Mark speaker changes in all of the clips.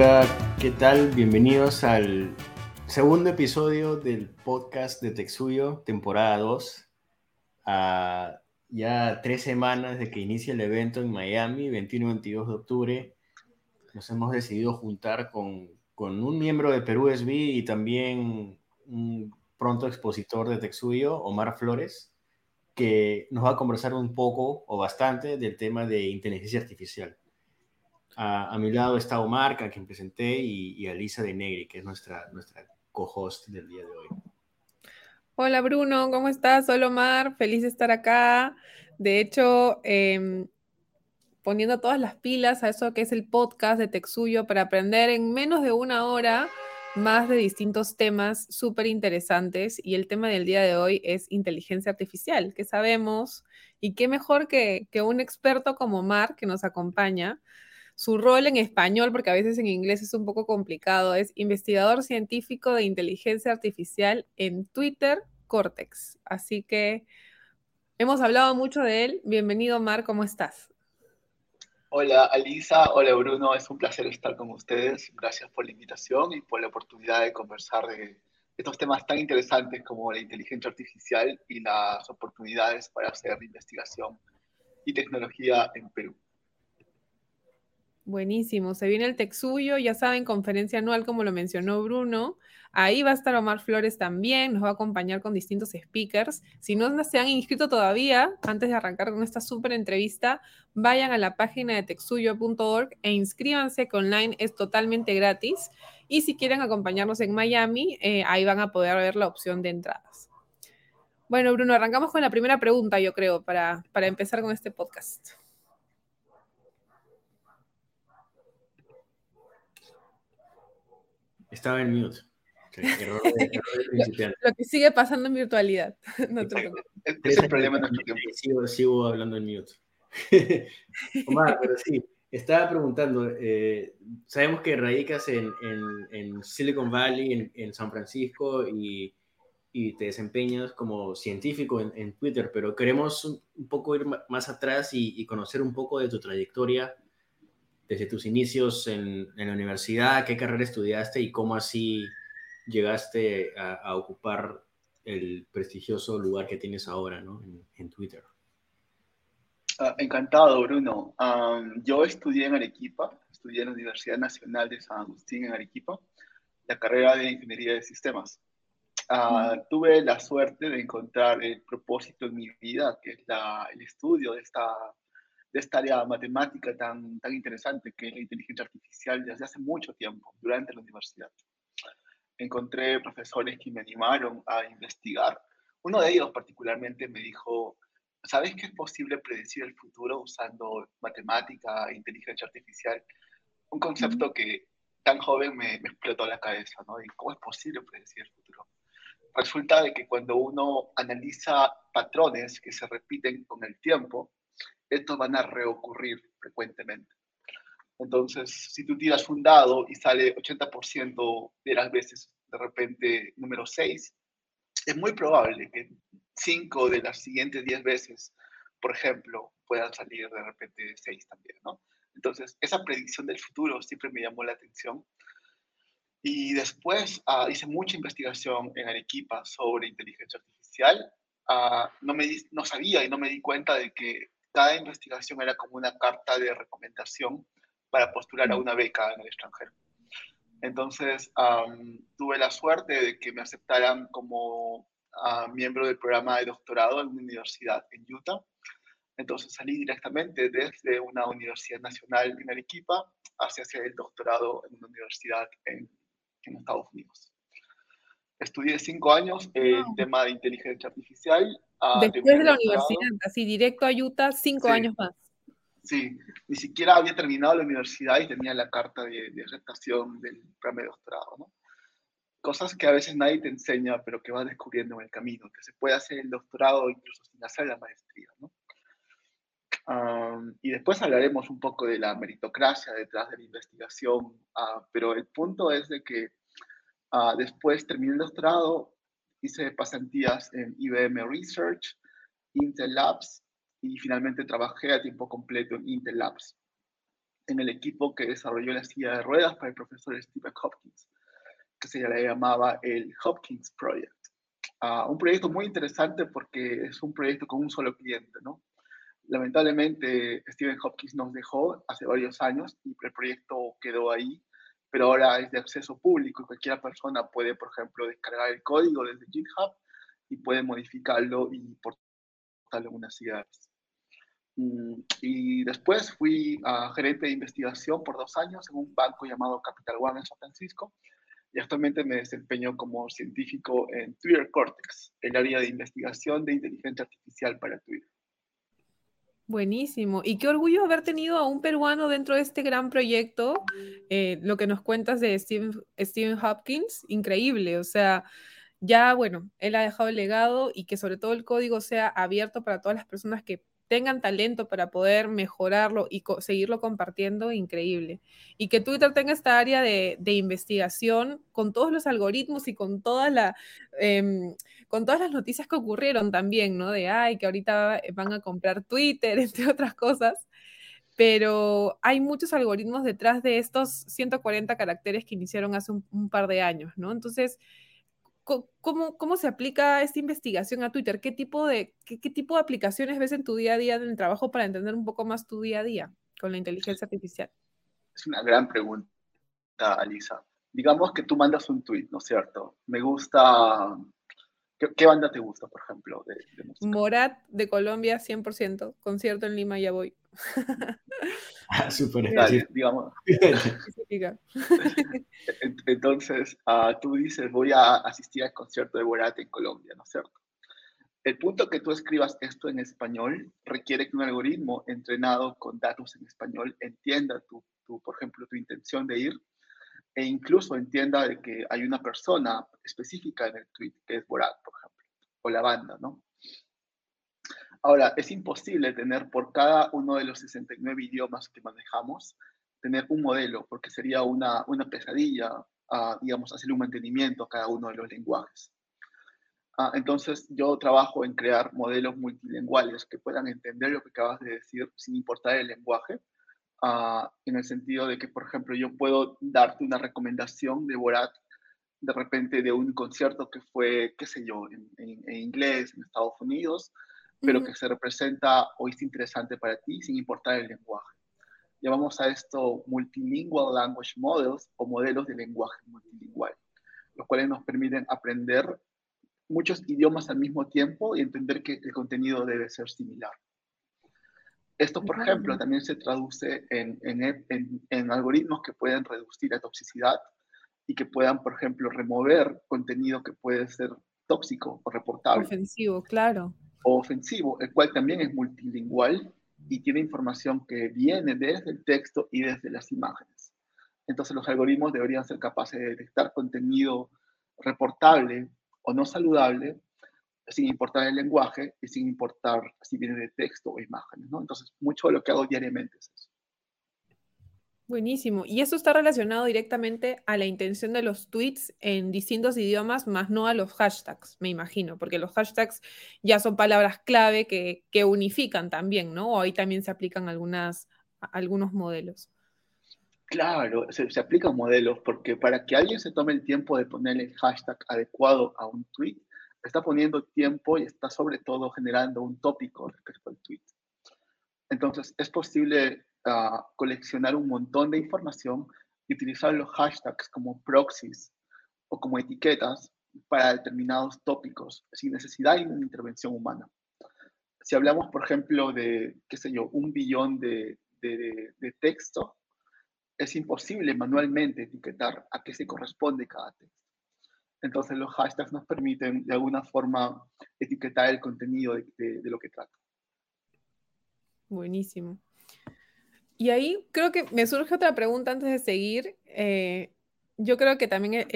Speaker 1: Hola, ¿qué tal? Bienvenidos al segundo episodio del podcast de Texuyo, temporada 2. A ya tres semanas de que inicie el evento en Miami, 21 y 22 de octubre, nos hemos decidido juntar con, con un miembro de Perú SB y también un pronto expositor de Texuyo, Omar Flores, que nos va a conversar un poco o bastante del tema de inteligencia artificial. A, mi lado está Omar, a quien presenté, y, y Alisa de Negri, que es nuestra, nuestra co-host del día de hoy.
Speaker 2: Hola Bruno, ¿cómo estás? Hola Omar, feliz de estar acá. De hecho, em, poniendo todas las pilas a eso que es el podcast de Texuyo para aprender en menos de una hora más de distintos temas súper interesantes. Y el tema del día de hoy es inteligencia artificial, que sabemos, y qué mejor que, que un experto como Omar que nos acompaña su rol en español, porque a veces en inglés es un poco complicado, es investigador científico de inteligencia artificial en Twitter Cortex. Así que hemos hablado mucho de él. Bienvenido, Mar, ¿cómo estás?
Speaker 3: Hola, Alisa. Hola, Bruno. Es un placer estar con ustedes. Gracias por la invitación y por la oportunidad de conversar de estos temas tan interesantes como la inteligencia artificial y las oportunidades para hacer investigación y tecnología en Perú.
Speaker 2: Buenísimo, se viene el Texuyo, ya saben, conferencia anual como lo mencionó Bruno. Ahí va a estar Omar Flores también, nos va a acompañar con distintos speakers. Si no se han inscrito todavía, antes de arrancar con esta súper entrevista, vayan a la página de texuyo.org e inscríbanse que online es totalmente gratis. Y si quieren acompañarnos en Miami, eh, ahí van a poder ver la opción de entradas. Bueno, Bruno, arrancamos con la primera pregunta, yo creo, para, para empezar con este podcast.
Speaker 1: Estaba en mute.
Speaker 2: lo, que sigue pasando en virtualidad. No
Speaker 1: es el problema de Sigo, sigo hablando en mute. Omar, pero sí, estaba preguntando, eh, sabemos que radicas en, en, en Silicon Valley, en, en San Francisco, y, y, te desempeñas como científico en, Twitter, pero queremos un, poco ir más atrás y, y, conocer un poco de tu trayectoria desde tus inicios en, la universidad, qué carrera estudiaste y cómo así llegaste a, ocupar el prestigioso lugar que tienes ahora ¿no? en, Twitter.
Speaker 3: Ah, encantado, Bruno. yo estudié en Arequipa, estudié en la Universidad Nacional de San Agustín en Arequipa, la carrera de Ingeniería de Sistemas. Ah, tuve la suerte de encontrar el propósito en mi vida, que es el estudio de esta de esta área matemática tan, tan interesante que es la inteligencia artificial desde hace mucho tiempo, durante la universidad. Encontré profesores que me animaron a investigar. Uno de ellos particularmente me dijo, ¿sabes que es posible predecir el futuro usando matemática e inteligencia artificial? Un concepto que tan joven me, me explotó la cabeza, ¿no? ¿Y cómo es posible predecir el futuro? Resulta de que cuando uno analiza patrones que se repiten con el tiempo, estos van a reocurrir frecuentemente. Entonces, si tú tiras un dado y sale 80% de las veces de repente número 6, es muy probable que 5 de las siguientes 10 veces, por ejemplo, puedan salir de repente 6 también, ¿no? Entonces, esa predicción del futuro siempre me llamó la atención. Y después uh, hice mucha investigación en Arequipa sobre inteligencia artificial. Uh, no, me no sabía y no me di cuenta de que cada investigación era como una carta de recomendación para postular a una beca en el extranjero. Entonces, tuve la suerte de que me aceptaran como miembro del programa de doctorado en una universidad en Utah. Entonces salí directamente desde una universidad nacional en Arequipa hacia hacer el doctorado en una universidad en, en Estados Unidos. Estudié cinco años el tema de inteligencia artificial
Speaker 2: Después de la universidad, así directo a Utah, cinco años más.
Speaker 3: Sí, ni siquiera había terminado la universidad y tenía la carta de, de aceptación del programa de doctorado, ¿no? Cosas que a veces nadie te enseña, pero que vas descubriendo en el camino, que se puede hacer el doctorado incluso sin hacer la maestría, ¿no? y después hablaremos un poco de la meritocracia detrás de la investigación, uh, pero el punto es de que uh, después terminé el doctorado, hice pasantías en IBM Research, Intel Labs y finalmente trabajé a tiempo completo en Intel Labs. en el equipo que desarrolló la silla de ruedas para el profesor Stephen Hopkins, que se le llamaba el Hopkins Project. Uh, un proyecto muy interesante porque es un proyecto con un solo cliente, ¿no? Lamentablemente, Stephen Hopkins nos dejó hace varios años y el proyecto quedó ahí, pero ahora es de acceso público y cualquier persona puede, por ejemplo, descargar el código desde GitHub y puede modificarlo y portarlo en unas ciudades. Mm, y después fui gerente de investigación por dos años en un banco llamado Capital One en San Francisco y actualmente me desempeño como científico en Twitter Cortex, el área de investigación de inteligencia artificial para Twitter.
Speaker 2: Buenísimo. Y qué orgullo haber tenido a un peruano dentro de este gran proyecto. Eh, lo que nos cuentas de Stephen, Stephen Hopkins, increíble. O sea, ya, bueno, él ha dejado el legado y que sobre todo el código sea abierto para todas las personas que tengan talento para poder mejorarlo y seguirlo compartiendo, increíble. Y que Twitter tenga esta área de, investigación con todos los algoritmos y con, toda la, em, con todas las noticias que ocurrieron también, ¿no? De, ay, que ahorita van a comprar Twitter, entre otras cosas. Pero hay muchos algoritmos detrás de estos 140 caracteres que iniciaron hace un, un par de años, ¿no? Entonces, ¿Cómo, ¿Cómo, se aplica esta investigación a Twitter? ¿Qué tipo, de, qué, tipo de aplicaciones ves en tu día a día en el trabajo para entender un poco más tu día a día con la inteligencia artificial?
Speaker 3: Es una gran pregunta, Alisa. Digamos que tú mandas un tweet, ¿no es cierto? Me gusta... ¿Qué, banda te gusta, por ejemplo? De,
Speaker 2: Morat de Colombia, 100%. Concierto en Lima, ya voy.
Speaker 1: Ah, súper
Speaker 3: digamos. Entonces, uh, tú dices, voy a asistir al concierto de Borat en Colombia, ¿no es cierto? El punto que tú escribas esto en español requiere que un algoritmo entrenado con datos en español entienda, tu, tu, por ejemplo, tu intención de ir e incluso entienda de que hay una persona específica en el tweet, que es Borat, por ejemplo, o la banda, ¿no? Ahora, es imposible tener por cada uno de los 69 idiomas que manejamos, tener un modelo, porque sería una, una pesadilla, uh, digamos, hacer un mantenimiento a cada uno de los lenguajes. Uh, entonces, yo trabajo en crear modelos multilingüales que puedan entender lo que acabas de decir sin importar el lenguaje, uh, en el sentido de que, por ejemplo, yo puedo darte una recomendación de Borat de repente de un concierto que fue, qué sé yo, en, en inglés en Estados Unidos, pero que se representa o es interesante para ti sin importar el lenguaje. Llamamos a esto Multilingual Language Models o modelos de lenguaje multilingüe, los cuales nos permiten aprender muchos idiomas al mismo tiempo y entender que el contenido debe ser similar. Esto, por ejemplo, también se traduce en, en, en, algoritmos que pueden reducir la toxicidad y que puedan, por ejemplo, remover contenido que puede ser tóxico o reportable.
Speaker 2: Ofensivo, claro
Speaker 3: ofensivo, el cual también es multilingüal y tiene información que viene desde el texto y desde las imágenes. Entonces los algoritmos deberían ser capaces de detectar contenido reportable o no saludable sin importar el lenguaje y sin importar si viene de texto o imágenes. ¿no? Entonces mucho de lo que hago diariamente es eso.
Speaker 2: Buenísimo. Y eso está relacionado directamente a la intención de los tweets en distintos idiomas, más no a los hashtags, me imagino, porque los hashtags ya son palabras clave que, unifican también, ¿no? O ahí también se aplican algunas, algunos modelos.
Speaker 3: Claro, se, se, aplican modelos porque para que alguien se tome el tiempo de poner el hashtag adecuado a un tweet, está poniendo tiempo y está sobre todo generando un tópico respecto al tweet. Entonces, es posible coleccionar un montón de información y utilizar los hashtags como proxies o como etiquetas para determinados tópicos sin necesidad de una intervención humana. Si hablamos, por ejemplo, de, qué sé yo, un billón de, de, de texto, es imposible manualmente etiquetar a qué se corresponde cada texto. Entonces los hashtags nos permiten de alguna forma etiquetar el contenido de, de lo que trata.
Speaker 2: Buenísimo. Y ahí creo que me surge otra pregunta antes de seguir. Eh, yo creo que también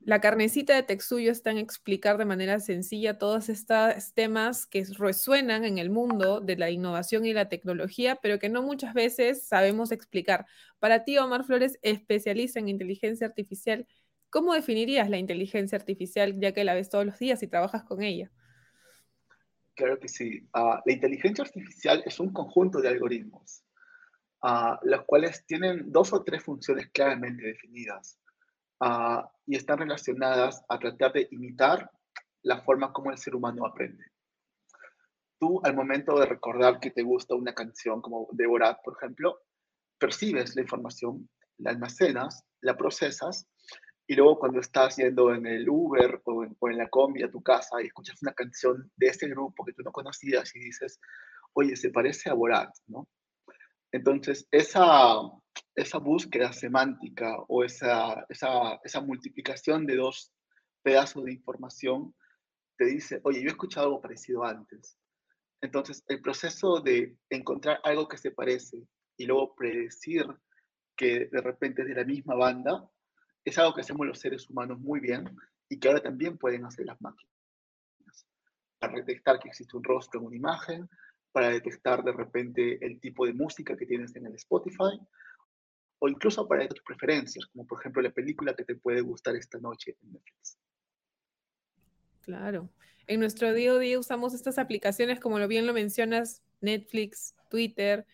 Speaker 2: la carnecita de Texuyo está en explicar de manera sencilla todos estos temas que resuenan en el mundo de la innovación y la tecnología, pero que no muchas veces sabemos explicar. Para ti, Omar Flores, especialista en inteligencia artificial, ¿cómo definirías la inteligencia artificial ya que la ves todos los días y trabajas con ella?
Speaker 3: Claro que sí. Ah, la inteligencia artificial es un conjunto de algoritmos las cuales tienen dos o tres funciones claramente definidas y están relacionadas a tratar de imitar la forma como el ser humano aprende. Tú, al momento de recordar que te gusta una canción como de Borat, por ejemplo, percibes la información, la almacenas, la procesas y luego cuando estás yendo en el Uber o en, la combi a tu casa y escuchas una canción de ese grupo que tú no conocías y dices, oye, se parece a Borat, ¿no? Entonces, esa, esa búsqueda semántica o esa, esa, esa multiplicación de dos pedazos de información te dice, oye, yo he escuchado algo parecido antes. Entonces, el proceso de encontrar algo que se parece y luego predecir que de repente es de la misma banda, es algo que hacemos los seres humanos muy bien y que ahora también pueden hacer las máquinas. Para detectar que existe un rostro en una imagen, para detectar de repente el tipo de música que tienes en el Spotify, o incluso para tus preferencias, como por ejemplo la película que te puede gustar esta noche en Netflix.
Speaker 2: Claro. En nuestro día a día usamos estas aplicaciones, como bien lo mencionas, Netflix, Twitter,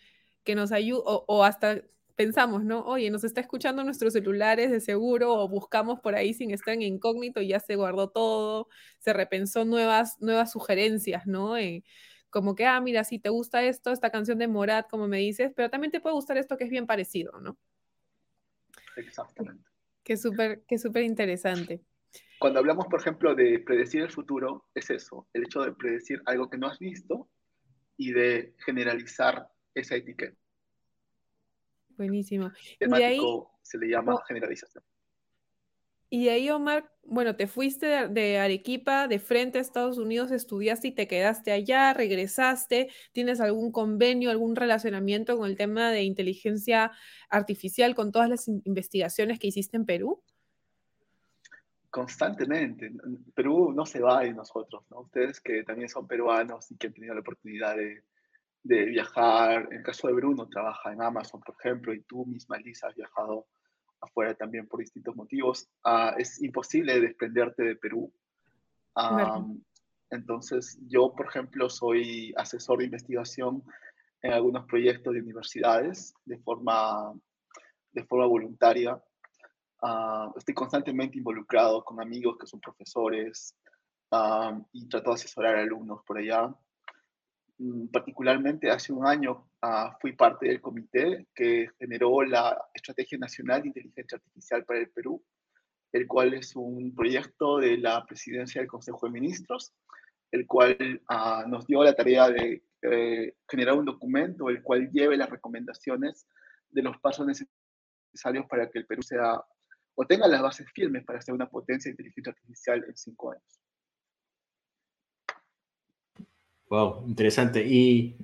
Speaker 2: que nos ayudan, o, hasta pensamos, ¿no? Oye, nos está escuchando nuestros celulares de seguro, o buscamos por ahí sin estar en incógnito y ya se guardó todo, se repensó nuevas, nuevas sugerencias, ¿no? Eh, como que, ah, mira, si te gusta esto, esta canción de Morat, como me dices, pero también te puede gustar esto que es bien parecido, ¿no?
Speaker 3: Exactamente.
Speaker 2: Que súper, que súper interesante.
Speaker 3: Cuando hablamos, por ejemplo, de predecir el futuro, es eso, el hecho de predecir algo que no has visto y de generalizar esa etiqueta.
Speaker 2: Buenísimo.
Speaker 3: y ahí, se le llama generalización.
Speaker 2: Y ahí, Omar, bueno, te fuiste de, Arequipa de frente a Estados Unidos, estudiaste y te quedaste allá, regresaste, ¿tienes algún convenio, algún relacionamiento con el tema de inteligencia artificial, con todas las investigaciones que hiciste en Perú?
Speaker 3: Constantemente. Perú no se va de nosotros, ¿no? Ustedes que también son peruanos y que han tenido la oportunidad de, de viajar, en el caso de Bruno, trabaja en Amazon, por ejemplo, y tú misma, Lisa, has viajado afuera también por distintos motivos, ah, es imposible desprenderte de Perú. entonces, yo, por ejemplo, soy asesor de investigación en algunos proyectos de universidades de forma, de forma voluntaria. Ah, estoy constantemente involucrado con amigos que son profesores y trato de asesorar a alumnos por allá. Mm, particularmente hace un año ah, fui parte del comité que generó la Estrategia Nacional de Inteligencia Artificial para el Perú, el cual es un proyecto de la presidencia del Consejo de Ministros, el cual ah, nos dio la tarea de eh, generar un documento el cual lleve las recomendaciones de los pasos necesarios para que el Perú sea o tenga las bases firmes para ser una potencia de inteligencia artificial en cinco años.
Speaker 1: Wow, interesante. Y,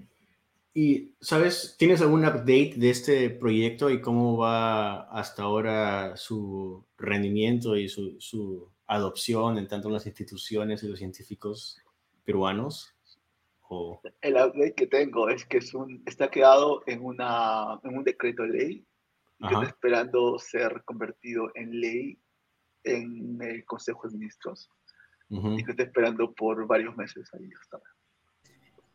Speaker 1: y, ¿sabes? ¿Tienes algún update de este proyecto y cómo va hasta ahora su rendimiento y su, su adopción en tanto las instituciones y los científicos peruanos?
Speaker 3: ¿O? El update que tengo es que es un, está quedado en, una, en un decreto de ley y que está esperando ser convertido en ley en el Consejo de Ministros y que está esperando por varios meses ahí hasta ahora.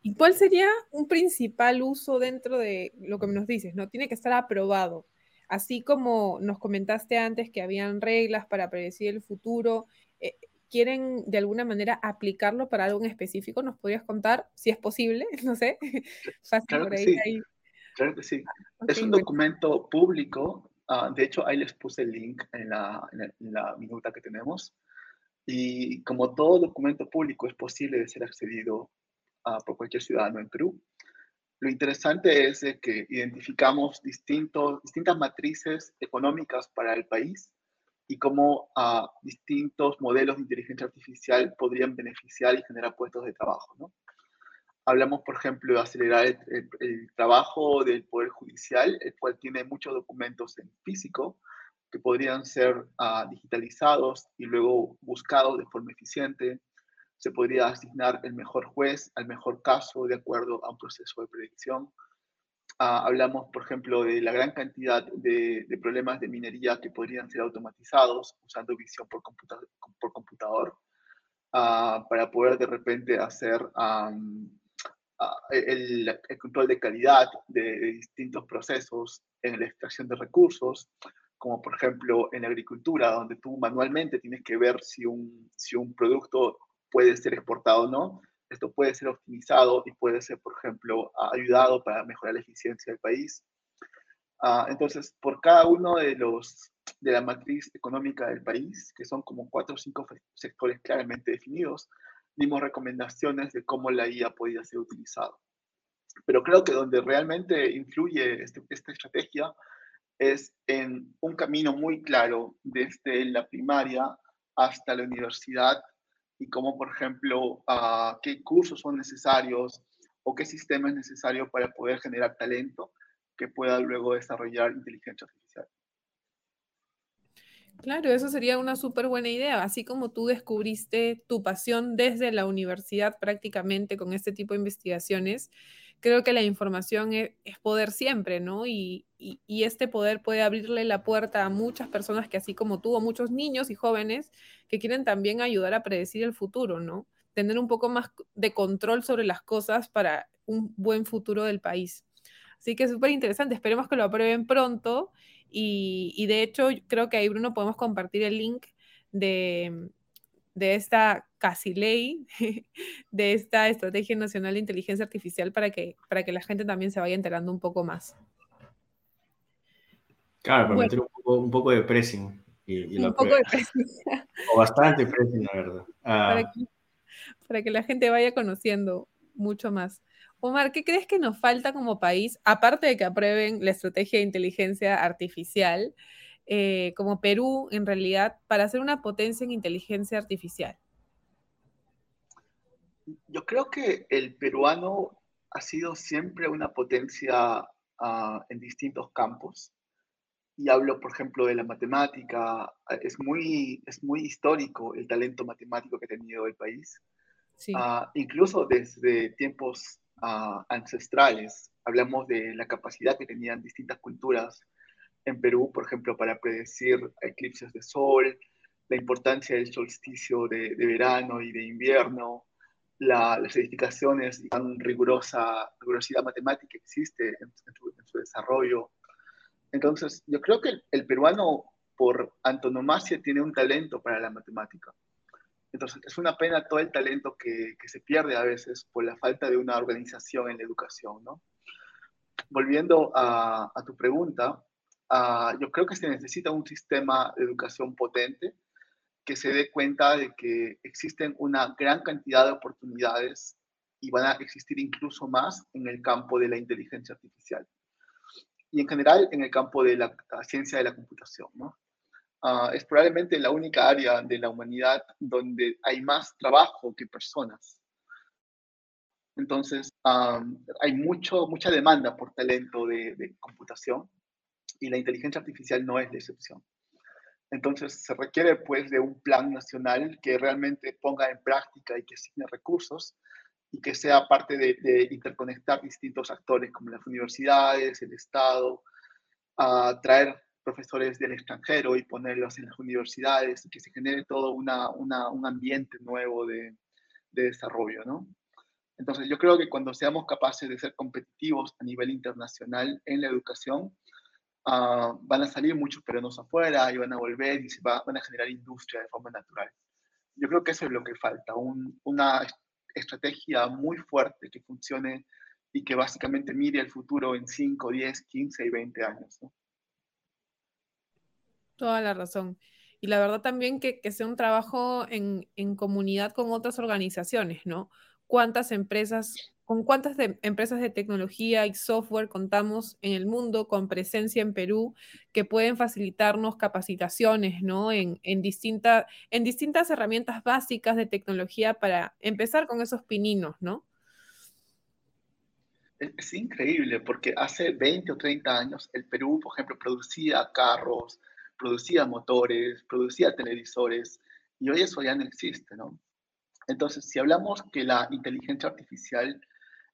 Speaker 2: ¿Y cuál sería un principal uso dentro de lo que nos dices? ¿No? Tiene que estar aprobado. Así como nos comentaste antes que habían reglas para predecir el futuro, eh, ¿quieren de alguna manera aplicarlo para algo en específico? ¿Nos podrías contar si es posible? No sé.
Speaker 3: claro, que sí. claro que sí. es un documento público. Ah, de hecho, ahí les puse el link en la, en la minuta que tenemos. Y como todo documento público es posible de ser accedido por cualquier ciudadano en Perú. Lo interesante es que identificamos distintas matrices económicas para el país y cómo uh, distintos modelos de inteligencia artificial podrían beneficiar y generar puestos de trabajo. Hablamos, por ejemplo, de acelerar el, trabajo del Poder Judicial, el cual tiene muchos documentos en físico que podrían ser ah, digitalizados y luego buscados de forma eficiente se podría asignar el mejor juez al mejor caso de acuerdo a un proceso de predicción. Ah, hablamos, por ejemplo, de la gran cantidad de, problemas de minería que podrían ser automatizados usando visión por, computador ah, para poder de repente hacer el, control de calidad de, distintos procesos en la extracción de recursos, como por ejemplo en la agricultura, donde tú manualmente tienes que ver si un, si un producto puede ser exportado o no. Esto puede ser optimizado y puede ser, por ejemplo, ayudado para mejorar la eficiencia del país. Ah, entonces, por cada uno de los de la matriz económica del país, que son como cuatro o cinco sectores claramente definidos, dimos recomendaciones de cómo la IA podía ser utilizada. Pero creo que donde realmente influye este, esta estrategia es en un camino muy claro desde la primaria hasta la universidad y cómo, por ejemplo, uh, qué cursos son necesarios o qué sistema es necesario para poder generar talento que pueda luego desarrollar inteligencia artificial.
Speaker 2: Claro, eso sería una súper buena idea. Así como tú descubriste tu pasión desde la universidad prácticamente con este tipo de investigaciones, creo que la información e, es, poder siempre, ¿no? Y, este poder puede abrirle la puerta a muchas personas que así como tú, o muchos niños y jóvenes que quieren también ayudar a predecir el futuro, ¿no? Tener un poco más de control sobre las cosas para un buen futuro del país. Así que es súper interesante. Esperemos que lo aprueben pronto y, de hecho, creo que ahí, Bruno, podemos compartir el link de, esta casi ley, de esta Estrategia Nacional de Inteligencia Artificial para que, para que la gente también se vaya enterando un poco más.
Speaker 1: Claro, para meter un poco, de pressing. Y, un poco de pressing. O bastante pressing, la verdad.
Speaker 2: Para, ah. que, para que la gente vaya conociendo mucho más. Omar, ¿qué crees que nos falta como país, aparte de que aprueben la estrategia de inteligencia artificial, eh, como Perú, en realidad, para ser una potencia en inteligencia artificial?
Speaker 3: Yo creo que el peruano ha sido siempre una potencia ah, en distintos campos. Y hablo, por ejemplo, de la matemática. Es muy, es muy histórico el talento matemático que ha tenido el país. Ah, incluso desde tiempos ancestrales. Hablamos de la capacidad que tenían distintas culturas en Perú, por ejemplo, para predecir eclipses de sol, la importancia del solsticio de, verano y de invierno, las edificaciones y tan rigurosa rigurosidad matemática que existe en, su, desarrollo. Entonces, yo creo que el peruano, por antonomasia, tiene un talento para la matemática. Entonces, es una pena todo el talento que, se pierde a veces por la falta de una organización en la educación, ¿no? Volviendo a, tu pregunta, ah, yo creo que se necesita un sistema de educación potente que se dé cuenta de que existen una gran cantidad de oportunidades y van a existir incluso más en el campo de la inteligencia artificial y en general en el campo de la ciencia de la computación, ¿no? Ah, es probablemente la única área de la humanidad donde hay más trabajo que personas. Entonces, hay mucho, mucha demanda por talento de, computación y la inteligencia artificial no es la excepción. Entonces, se requiere pues de un plan nacional que realmente ponga en práctica y que asigne recursos y que sea parte de, de interconectar distintos actores como las universidades, el Estado, a traer profesores del extranjero y ponerlos en las universidades y que se genere todo una, un ambiente nuevo de, de, desarrollo, ¿no? Entonces yo creo que cuando seamos capaces de ser competitivos a nivel internacional en la educación, ah, van a salir muchos peruanos afuera y van a volver y se va, van a generar industria de forma natural. Yo creo que eso es lo que falta, una estrategia muy fuerte que funcione y que básicamente mire el futuro en 5, 10, 15 y 20 años. ¿no?
Speaker 2: Toda la razón. Y la verdad también que, sea un trabajo en, comunidad con otras organizaciones, ¿no? ¿Cuántas empresas, con cuántas empresas de tecnología y software contamos en el mundo con presencia en Perú que pueden facilitarnos capacitaciones, ¿no? En, en, distintas herramientas básicas de tecnología para empezar con esos pininos, ¿no?
Speaker 3: Es increíble porque hace 20 o 30 años el Perú, por ejemplo, producía carros, producía motores, producía televisores, y hoy eso ya no existe, ¿no? Entonces, si hablamos que la inteligencia artificial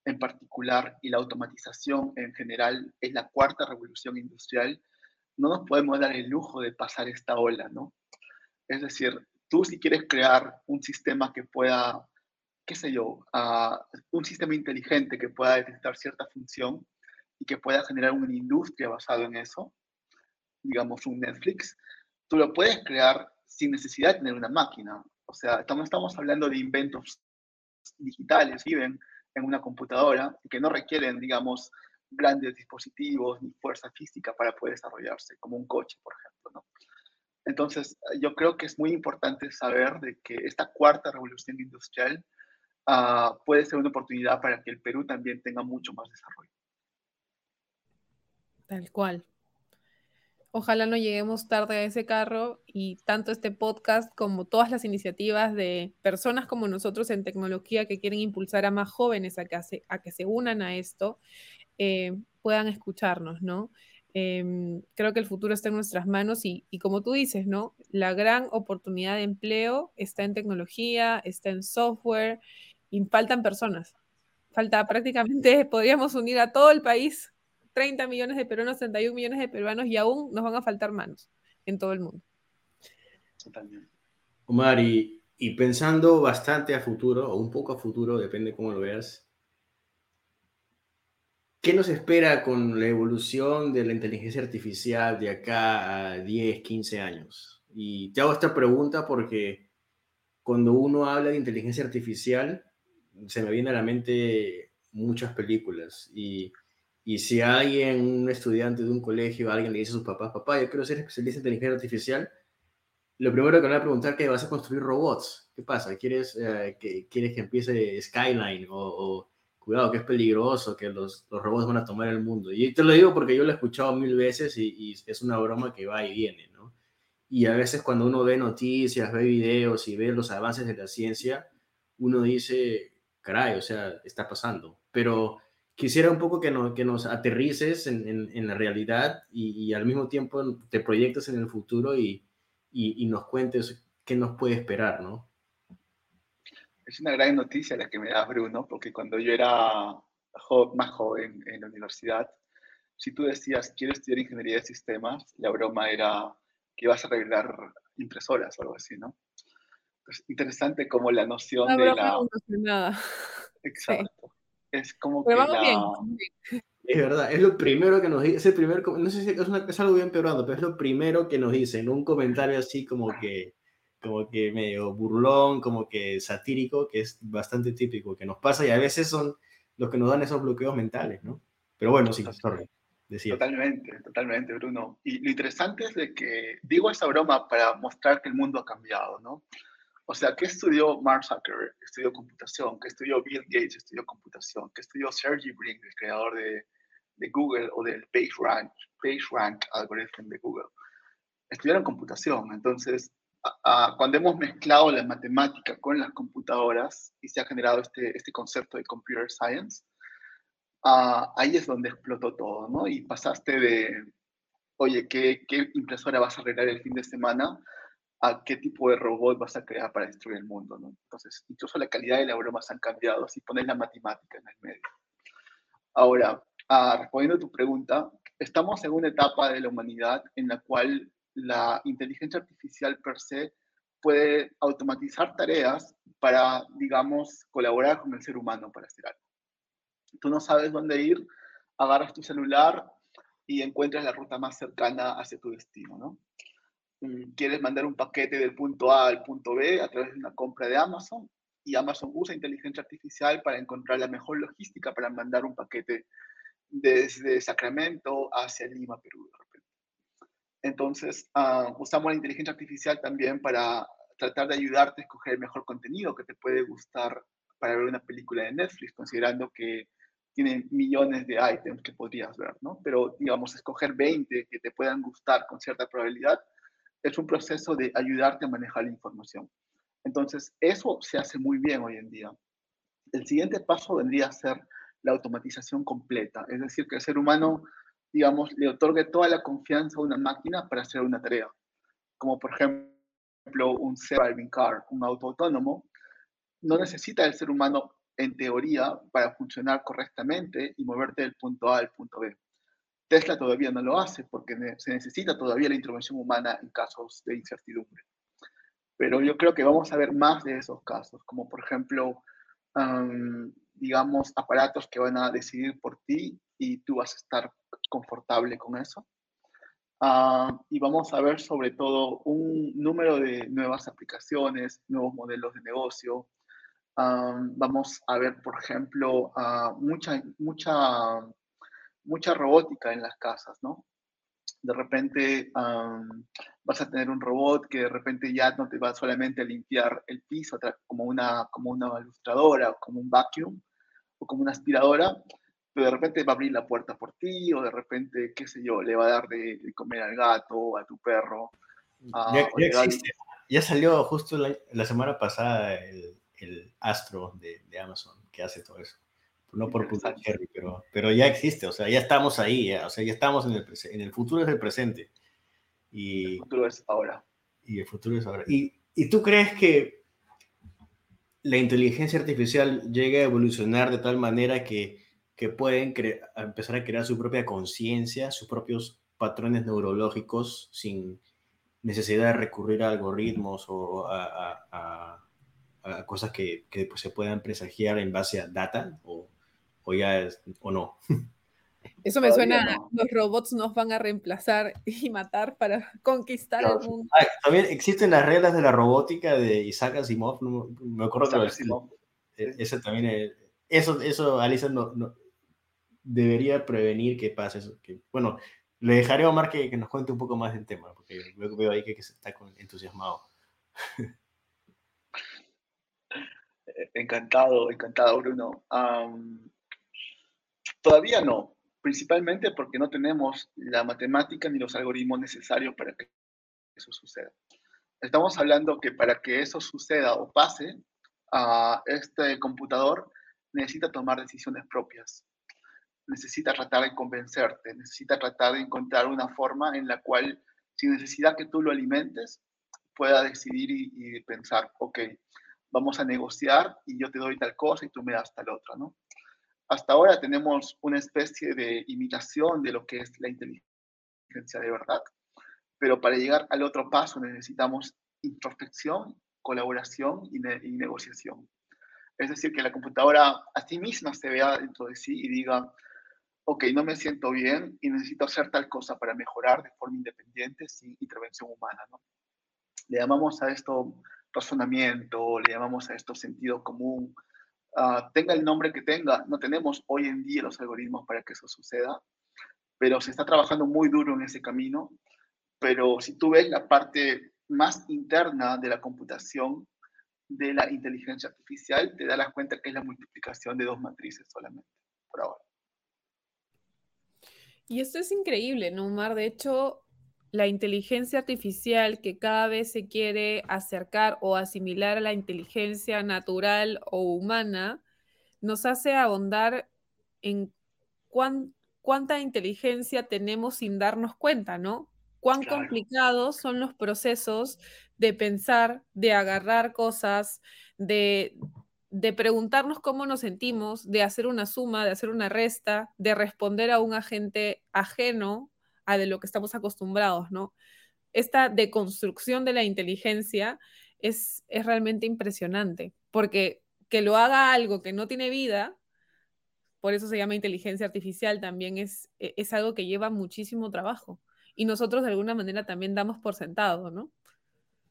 Speaker 3: en particular y la automatización en general es la cuarta revolución industrial, no nos podemos dar el lujo de pasar esta ola, ¿no? Es decir, tú si quieres crear un sistema que pueda qué sé yo, a un sistema inteligente que pueda detectar cierta función y que pueda generar una industria basada en eso, digamos un Netflix, tú lo puedes crear sin necesidad de tener una máquina. O sea, estamos, estamos hablando de inventos digitales, viven en una computadora y que no requieren, digamos, grandes dispositivos ni fuerza física para poder desarrollarse, como un coche, por ejemplo. ¿no? Entonces, yo creo que es muy importante saber de que esta cuarta revolución industrial uh, puede ser una oportunidad para que el Perú también tenga mucho más desarrollo.
Speaker 2: Tal cual. Ojalá no lleguemos tarde a ese carro y tanto este podcast como todas las iniciativas de personas como nosotros en tecnología que quieren impulsar a más jóvenes a que, a que se unan a esto, eh, puedan escucharnos, ¿no? Em, creo que el futuro está en nuestras manos y, como tú dices, ¿no? La gran oportunidad de empleo está en tecnología, está en software y faltan personas. Falta prácticamente, podríamos unir a todo el país 30 millones de peruanos, 31 millones de peruanos y aún nos van a faltar manos en todo el mundo.
Speaker 1: Totalmente. Omar, y, y pensando bastante a futuro, o un poco a futuro, depende cómo lo veas, ¿qué nos espera con la evolución de la inteligencia artificial de acá a 10, 15 años? Y te hago esta pregunta porque cuando uno habla de inteligencia artificial, se me viene a la mente muchas películas y y si alguien, un estudiante de un colegio, alguien le dice a sus papás, papá, yo quiero ser especialista en inteligencia artificial, lo primero que van a preguntar es que vas a construir robots. ¿Qué pasa? ¿Quieres, eh, que, ¿quieres que empiece Skyline? O, cuidado, que es peligroso, que los, los, robots van a tomar el mundo. Y te lo digo porque yo lo he escuchado mil veces y, y, es una broma que va y viene, ¿no? Y a veces cuando uno ve noticias, ve videos y ve los avances de la ciencia, uno dice, caray, o sea, está pasando. Pero quisiera un poco que, que nos aterrices en, en, la realidad y, y, al mismo tiempo te proyectes en el futuro y, y, nos cuentes qué nos puede esperar, ¿no?
Speaker 3: Es una gran noticia la que me da Bruno, porque cuando yo era más joven en la universidad, si tú decías, quiero estudiar ingeniería de sistemas, la broma era que ibas a arreglar impresoras o algo así, ¿no? Es interesante como la noción de la...
Speaker 2: Nada.
Speaker 3: Exacto es como que
Speaker 1: Es verdad, es lo primero que nos dice, es el primer, no sé si es, una, es algo bien peorando, pero es lo primero que nos dicen, un comentario así como que, como que medio burlón, como que satírico, que es bastante típico, que nos pasa y a veces son los que nos dan esos bloqueos mentales, ¿no? Pero bueno, sí, sorry,
Speaker 3: decía. Totalmente, totalmente, Bruno. Y lo interesante es de que digo esa broma para mostrar que el mundo ha cambiado, ¿no? O sea, ¿qué estudió Mark Zuckerberg? Estudió computación. ¿Qué estudió Bill Gates? Estudió computación. ¿Qué estudió Sergey Brin, el creador de, de Google o del PageRank, PageRank algoritmo de Google? Estudiaron computación. Entonces, cuando hemos mezclado la matemática con las computadoras y se ha generado este, este concepto de computer science, ahí es donde explotó todo, ¿no? Y pasaste de, oye, ¿qué, ¿qué impresora vas a arreglar el fin de semana? A qué tipo de robot vas a crear para destruir el mundo, ¿no? Entonces, incluso la calidad de las bromas han cambiado si pones la matemática en el medio. Ahora, ah, respondiendo a tu pregunta, estamos en una etapa de la humanidad en la cual la inteligencia artificial per se puede automatizar tareas para, digamos, colaborar con el ser humano para hacer algo. Tú no sabes dónde ir, agarras tu celular y encuentras la ruta más cercana hacia tu destino, ¿no? Mm, quieres mandar un paquete del punto A al punto B a través de una compra de Amazon y Amazon usa inteligencia artificial para encontrar la mejor logística para mandar un paquete desde Sacramento hacia Lima, Perú. Entonces, uh, usamos la inteligencia artificial también para tratar de ayudarte a escoger el mejor contenido que te puede gustar para ver una película de Netflix, considerando que tiene millones de ítems que podrías ver, ¿no? Pero, digamos, escoger 20 que te puedan gustar con cierta probabilidad es un proceso de ayudarte a manejar la información. Entonces, eso se hace muy bien hoy en día. El siguiente paso vendría a ser la automatización completa, es decir, que el ser humano, digamos, le otorgue toda la confianza a una máquina para hacer una tarea, como por ejemplo un self-driving car, un auto autónomo, no necesita el ser humano en teoría para funcionar correctamente y moverte del punto A al punto B. Tesla todavía no lo hace porque se necesita todavía la intervención humana en casos de incertidumbre. Pero yo creo que vamos a ver más de esos casos, como por ejemplo digamos, aparatos que van a decidir por ti y tú vas a estar confortable con eso. Ah, y vamos a ver sobre todo un número de nuevas aplicaciones, nuevos modelos de negocio. vamos a ver, por ejemplo, uh, mucha, mucha, mucha robótica en las casas, ¿no? De repente vas a tener un robot que de repente ya no te va solamente a limpiar el piso como una, como una ilustradora, como un vacuum o como una aspiradora, pero de repente va a abrir la puerta por ti, o de repente, qué sé yo, le va a dar de, comer al gato, a tu perro.
Speaker 1: ya, existe. ya, salió justo la, semana pasada el, el Astro de, de, Amazon que hace todo eso. No por puta Cherry, pero, pero ya existe, o sea, ya estamos ahí, o sea, ya estamos en el, en el futuro es el presente. Y,
Speaker 3: el futuro es ahora.
Speaker 1: Y el futuro es ahora. ¿Y, y tú crees que la inteligencia artificial llegue a evolucionar de tal manera que que pueden empezar a crear su propia conciencia, sus propios patrones neurológicos sin necesidad de recurrir a algoritmos o a, cosas que, que pues, se puedan presagiar en base a data o, o ya es, o no.
Speaker 2: Eso me suena, los robots nos van a reemplazar y matar para conquistar el mundo.
Speaker 1: Ah, también existen las reglas de la robótica de Isaac Asimov, no, me acuerdo de Asimov. E, ese también es, eso, eso Alisa no, debería prevenir que pase eso. Que, bueno, le dejaré a Omar que, que, nos cuente un poco más del tema, porque luego veo ahí que, está entusiasmado.
Speaker 3: Encantado, encantado, Bruno. Todavía no, principalmente porque no tenemos la matemática ni los algoritmos necesarios para que eso suceda. Estamos hablando que para que eso suceda o pase, a este computador necesita tomar decisiones propias necesita tratar de convencerte, necesita tratar de encontrar una forma en la cual, sin necesidad que tú lo alimentes, pueda decidir y, pensar, ok, vamos a negociar y yo te doy tal cosa y tú me das tal otra, ¿no? Hasta ahora tenemos una especie de imitación de lo que es la inteligencia de verdad, pero para llegar al otro paso necesitamos introspección, colaboración y, negociación. Es decir, que la computadora a sí misma se vea dentro de sí y diga, ok, no me siento bien y necesito hacer tal cosa para mejorar de forma independiente sin intervención humana. Le llamamos a esto razonamiento, le llamamos a esto sentido común, uh, tenga el nombre que tenga, no tenemos hoy en día los algoritmos para que eso suceda, pero se está trabajando muy duro en ese camino, pero si tú ves la parte más interna de la computación, de la inteligencia artificial, te das cuenta que es la multiplicación de dos matrices solamente, por ahora.
Speaker 2: Y esto es increíble, ¿no, Omar? De hecho, la inteligencia artificial que cada vez se quiere acercar o asimilar a la inteligencia natural o humana, nos hace ahondar en cuánta inteligencia tenemos sin darnos cuenta, ¿no? Cuán complicados son los procesos de pensar, de agarrar cosas, de, de preguntarnos cómo nos sentimos, de hacer una suma, de hacer una resta, de responder a un agente ajeno a de lo que estamos acostumbrados, ¿no? Esta deconstrucción de la inteligencia es, es realmente impresionante, porque que lo haga algo que no tiene vida, por eso se llama inteligencia artificial, también es, e, es algo que lleva muchísimo trabajo. Y nosotros de alguna manera también damos por sentado, ¿no?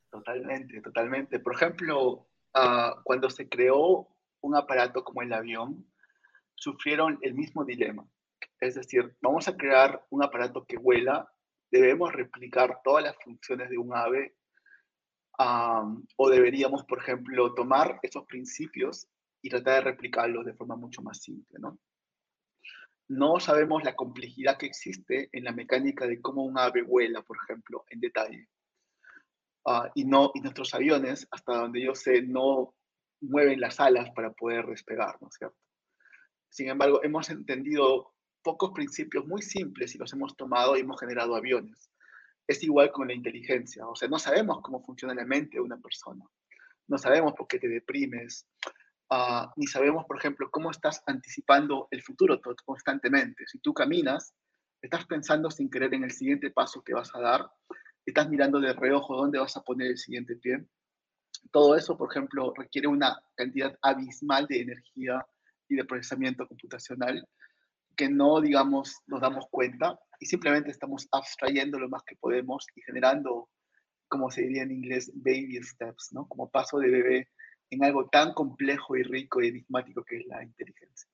Speaker 3: Totalmente, totalmente. Por ejemplo, Ah, cuando se creó un aparato como el avión, sufrieron el mismo dilema. Es decir, vamos a crear un aparato que vuela, debemos replicar todas las funciones de un ave, o deberíamos, por ejemplo, tomar esos principios y tratar de replicarlos de forma mucho más simple, ¿no? No sabemos la complejidad que existe en la mecánica de cómo un ave vuela, por ejemplo, en detalle. Ah, y, no, y nuestros aviones, hasta donde yo sé, no mueven las alas para poder despegar, ¿no cierto? Sin embargo, hemos entendido pocos principios muy simples y los hemos tomado y hemos generado aviones. Es igual con la inteligencia, o sea, no sabemos cómo funciona la mente de una persona, no sabemos por qué te deprimes, ah, ni sabemos, por ejemplo, cómo estás anticipando el futuro constantemente. Si tú caminas, estás pensando sin querer en el siguiente paso que vas a dar estás mirando de reojo dónde vas a poner el siguiente pie. Todo eso, por ejemplo, requiere una cantidad abismal de energía y de procesamiento computacional que no, digamos, nos damos cuenta y simplemente estamos abstrayendo lo más que podemos y generando, como se diría en inglés, baby steps, ¿no? Como paso de bebé en algo tan complejo y rico y enigmático que es la inteligencia.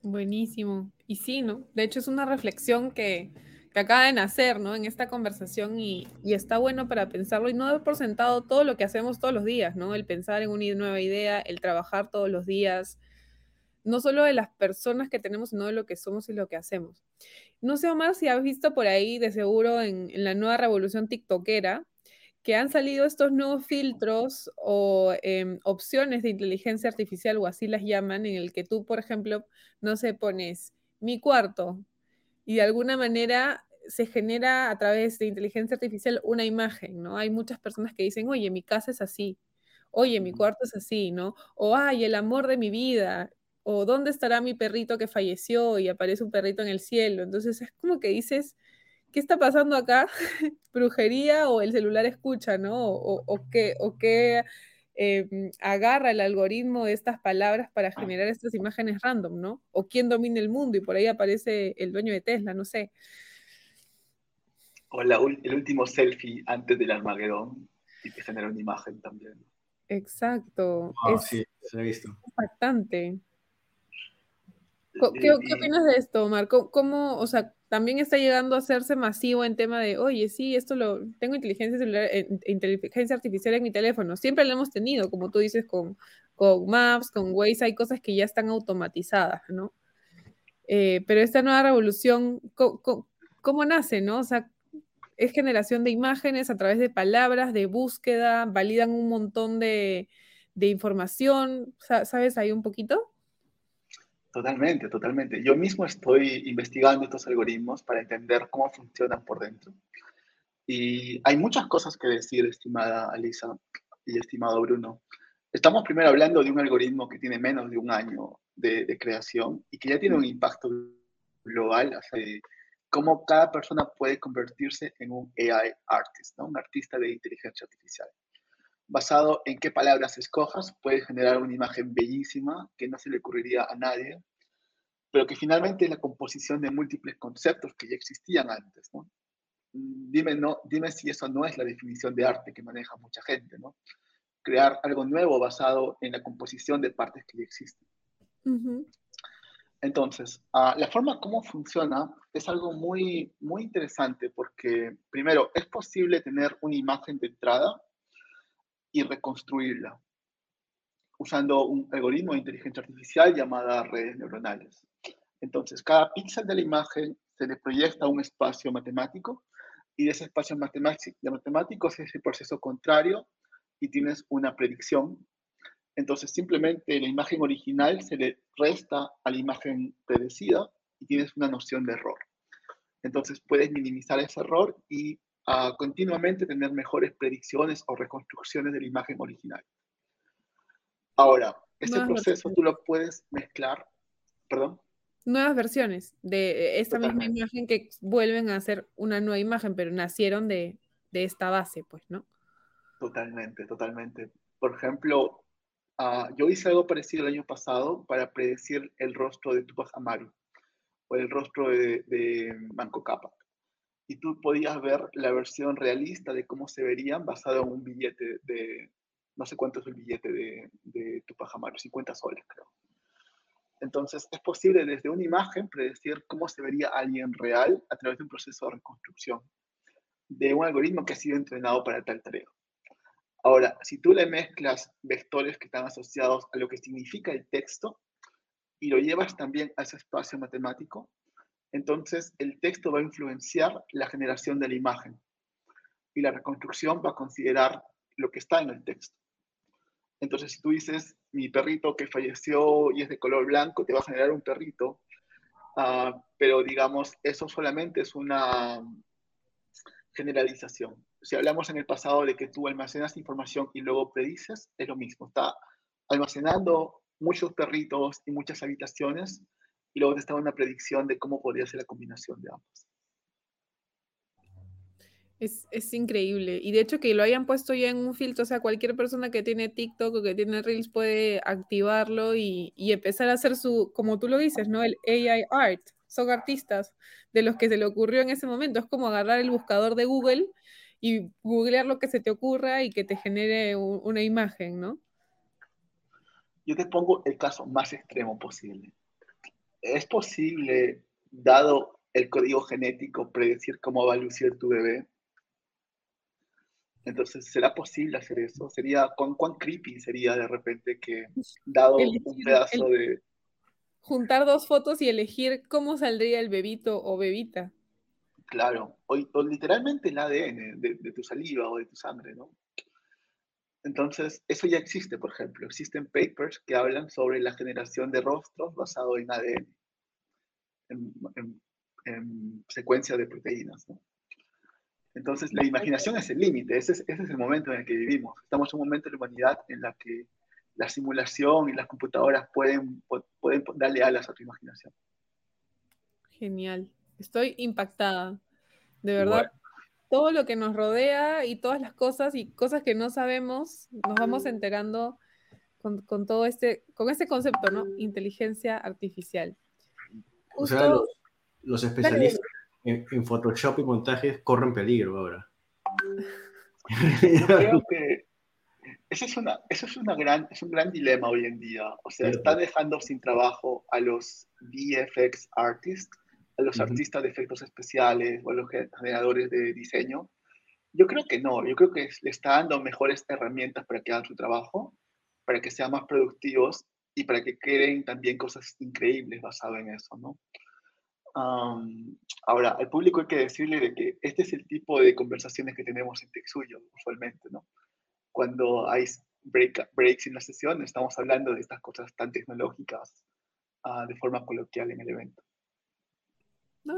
Speaker 2: Buenísimo. Y sí, ¿no? De hecho, es una reflexión que, que acaba de nacer, ¿no? En esta conversación y, y, está bueno para pensarlo y no dar por sentado todo lo que hacemos todos los días, ¿no? El pensar en una nueva idea, el trabajar todos los días, no solo de las personas que tenemos, sino de lo que somos y lo que hacemos. No sé, Omar, si has visto por ahí, de seguro, en, en la nueva revolución tiktokera, que han salido estos nuevos filtros o eh, opciones de inteligencia artificial, o así las llaman, en el que tú, por ejemplo, no sé, pones mi cuarto y de alguna manera se genera a través de inteligencia artificial una imagen, ¿no? Hay muchas personas que dicen, oye, mi casa es así, oye, mi cuarto es así, ¿no? O, ay, el amor de mi vida, o dónde estará mi perrito que falleció y aparece un perrito en el cielo. Entonces es como que dices, ¿qué está pasando acá? ¿Brujería o el celular escucha, ¿no? O, qué, o qué em, agarra el algoritmo de estas palabras para generar estas imágenes random, ¿no? O quién domina el mundo y por ahí aparece el dueño de Tesla, no sé.
Speaker 3: O el último selfie antes del Armagedón y que genera una imagen también.
Speaker 2: Exacto.
Speaker 1: Ah, sí, se ha visto.
Speaker 2: Impactante. ¿Qué, ¿Qué, opinas de esto, Omar? ¿Cómo, o sea, también está llegando a hacerse masivo en tema de, oye, sí, esto lo tengo inteligencia celular, eh, inteligencia artificial en mi teléfono. Siempre lo hemos tenido, como tú dices, con, con Maps, con Waze, hay cosas que ya están automatizadas, ¿no? Eh, pero esta nueva revolución, ¿cómo, nace, no? O sea, es generación de imágenes a través de palabras, de búsqueda, validan un montón de, de información, ¿sabes ahí un poquito?
Speaker 3: Totalmente, totalmente. Yo mismo estoy investigando estos algoritmos para entender cómo funcionan por dentro. Y hay muchas cosas que decir, estimada Alisa y estimado Bruno. Estamos primero hablando de un algoritmo que tiene menos de un año de, creación y que ya tiene un impacto global, o cómo cada persona puede convertirse en un AI artist, ¿no? un artista de inteligencia artificial basado en qué palabras escojas, puede generar una imagen bellísima que no se le ocurriría a nadie, pero que finalmente es la composición de múltiples conceptos que ya existían antes. ¿no? Mm, dime, no, dime si eso no es la definición de arte que maneja mucha gente, ¿no? crear algo nuevo basado en la composición de partes que ya existen. Entonces, uh, la forma como funciona es algo muy, muy interesante porque, primero, es posible tener una imagen de entrada y reconstruirla usando un algoritmo de inteligencia artificial llamada redes neuronales. Entonces, cada píxel de la imagen se le proyecta un espacio matemático y de ese espacio matemático es ese proceso contrario y tienes una predicción. Entonces, simplemente la imagen original se le resta a la imagen predecida y tienes una noción de error. Entonces, puedes minimizar ese error y a continuamente tener mejores predicciones o reconstrucciones de la imagen original. Ahora, este proceso tú lo puedes mezclar, perdón.
Speaker 2: Nuevas versiones de esta misma imagen que vuelven a hacer una nueva imagen, pero nacieron de, de esta base, pues, ¿no?
Speaker 3: Totalmente, totalmente. Por ejemplo, uh, yo hice algo parecido el año pasado para predecir el rostro de Tupac Amaru o el rostro de, de Manco Cápac y tú podías ver la versión realista de cómo se verían basado en un billete de, no sé cuánto es el billete de, de Tupac Amaru, 50 soles creo. Entonces es posible desde una imagen predecir cómo se vería alguien real a través de un proceso de reconstrucción de un algoritmo que ha sido entrenado para tal tarea. Ahora, si tú le mezclas vectores que están asociados a lo que significa el texto y lo llevas también a ese espacio matemático, entonces el texto va a influenciar la generación de la imagen y la reconstrucción va a considerar lo que está en el texto. Entonces, si tú dices, mi perrito que falleció y es de color blanco, te va a generar un perrito, uh, pero digamos, eso solamente es una generalización. Si hablamos en el pasado de que tú almacenas información y luego predices, es lo mismo. Está almacenando muchos perritos y muchas habitaciones y luego te estaba una predicción de cómo podría ser la combinación de ambos.
Speaker 2: Es, increíble. Y de hecho que lo hayan puesto ya en un filtro, o sea, cualquier persona que tiene TikTok o que tiene Reels puede activarlo y, empezar a hacer su, como tú lo dices, ¿no? El AI art. Son artistas de los que se le ocurrió en ese momento. Es como agarrar el buscador de Google y googlear lo que se te ocurra y que te genere una imagen, ¿no?
Speaker 3: Yo te pongo el caso más extremo posible. ¿Es posible, dado el código genético, predecir cómo va a lucir tu bebé? Entonces, ¿será posible hacer eso? ¿Sería, cuán, cuán creepy sería de repente que, dado un pedazo de...
Speaker 2: Juntar dos fotos y elegir cómo saldría el bebito o bebita.
Speaker 3: Claro, o, literalmente el ADN de, tu saliva o de tu sangre, ¿no? Entonces, eso ya existe, por ejemplo. Existen papers que hablan sobre la generación de rostros basado en ADN, en, en secuencia de proteínas, ¿no? Entonces, la imaginación es el límite, ese es, ese es el momento en el que vivimos. Estamos en un momento de la humanidad en la que la simulación y las computadoras pueden, pueden darle alas a tu imaginación.
Speaker 2: Genial. Estoy impactada. De verdad, todo lo que nos rodea y todas las cosas y cosas que no sabemos, nos vamos enterando con, todo este, con este concepto, ¿no? Inteligencia artificial.
Speaker 1: o sea, los, especialistas en, Photoshop y montajes corren peligro ahora.
Speaker 3: creo que eso es, una, eso es, una gran, es un gran dilema hoy en día. O sea, está dejando sin trabajo a los VFX artists a los artistas de efectos especiales o a los generadores de diseño? Yo creo que no, yo creo que le está dando mejores herramientas para que hagan su trabajo, para que sean más productivos y para que creen también cosas increíbles basadas en eso, ¿no? ahora, al público hay que decirle de que este es el tipo de conversaciones que tenemos en Texuyo usualmente, ¿no? Cuando hay breaks en la sesión, estamos hablando de estas cosas tan tecnológicas ah, de forma coloquial en el evento.